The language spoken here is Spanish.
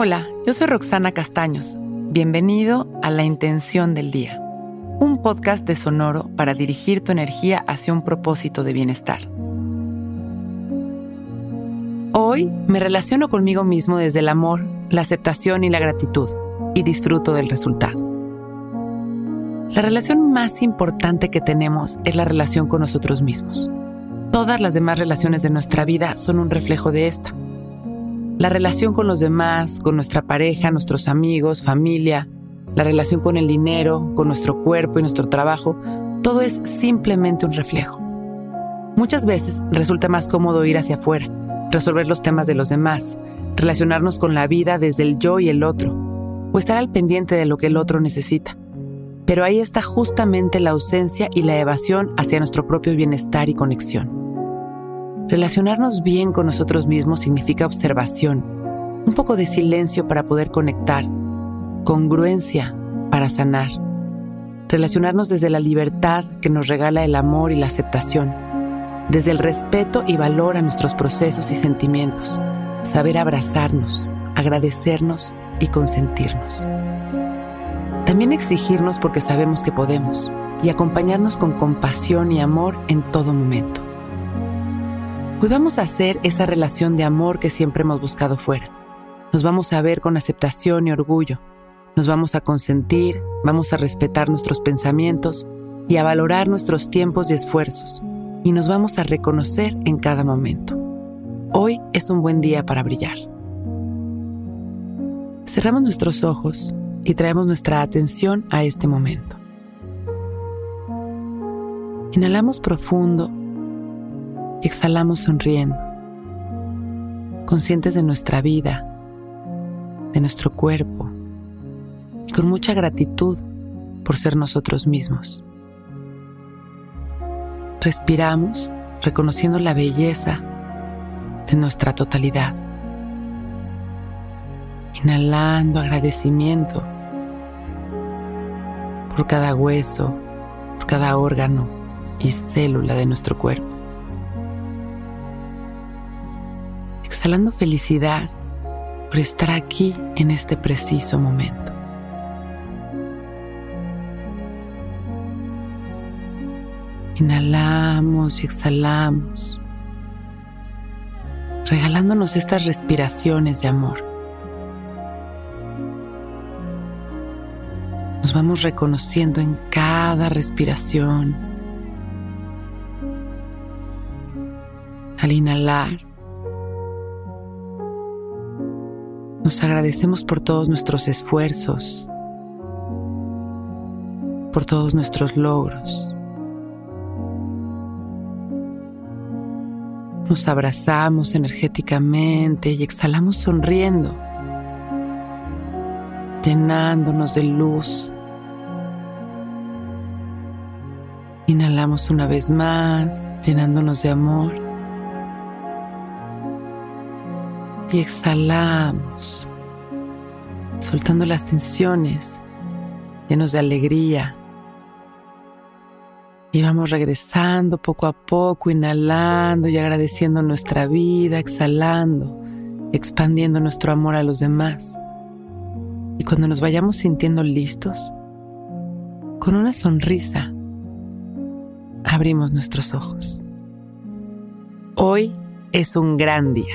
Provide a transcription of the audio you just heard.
Hola, yo soy Roxana Castaños. Bienvenido a La Intención del Día, un podcast de Sonoro para dirigir tu energía hacia un propósito de bienestar. Hoy me relaciono conmigo mismo desde el amor, la aceptación y la gratitud, y disfruto del resultado. La relación más importante que tenemos es la relación con nosotros mismos. Todas las demás relaciones de nuestra vida son un reflejo de esta. La relación con los demás, con nuestra pareja, nuestros amigos, familia, la relación con el dinero, con nuestro cuerpo y nuestro trabajo, todo es simplemente un reflejo. Muchas veces resulta más cómodo ir hacia afuera, resolver los temas de los demás, relacionarnos con la vida desde el yo y el otro, o estar al pendiente de lo que el otro necesita. Pero ahí está justamente la ausencia y la evasión hacia nuestro propio bienestar y conexión. Relacionarnos bien con nosotros mismos significa observación, un poco de silencio para poder conectar, congruencia para sanar, relacionarnos desde la libertad que nos regala el amor y la aceptación, desde el respeto y valor a nuestros procesos y sentimientos, saber abrazarnos, agradecernos y consentirnos. También exigirnos porque sabemos que podemos y acompañarnos con compasión y amor en todo momento. Hoy vamos a hacer esa relación de amor que siempre hemos buscado fuera. Nos vamos a ver con aceptación y orgullo. Nos vamos a consentir, vamos a respetar nuestros pensamientos y a valorar nuestros tiempos y esfuerzos. Y nos vamos a reconocer en cada momento. Hoy es un buen día para brillar. Cerramos nuestros ojos y traemos nuestra atención a este momento. Inhalamos profundo exhalamos sonriendo, conscientes de nuestra vida, de nuestro cuerpo y con mucha gratitud por ser nosotros mismos. Respiramos reconociendo la belleza de nuestra totalidad. Inhalando agradecimiento por cada hueso, por cada órgano y célula de nuestro cuerpo. Exhalando felicidad por estar aquí en este preciso momento. Inhalamos y exhalamos, regalándonos estas respiraciones de amor. Nos vamos reconociendo en cada respiración. Al inhalar, Nos agradecemos por todos nuestros esfuerzos, por todos nuestros logros. Nos abrazamos energéticamente y exhalamos sonriendo, llenándonos de luz. Inhalamos una vez más, llenándonos de amor. Y exhalamos, soltando las tensiones, llenos de alegría. Y vamos regresando poco a poco, inhalando y agradeciendo nuestra vida, exhalando, expandiendo nuestro amor a los demás. Y cuando nos vayamos sintiendo listos, con una sonrisa, abrimos nuestros ojos. Hoy es un gran día.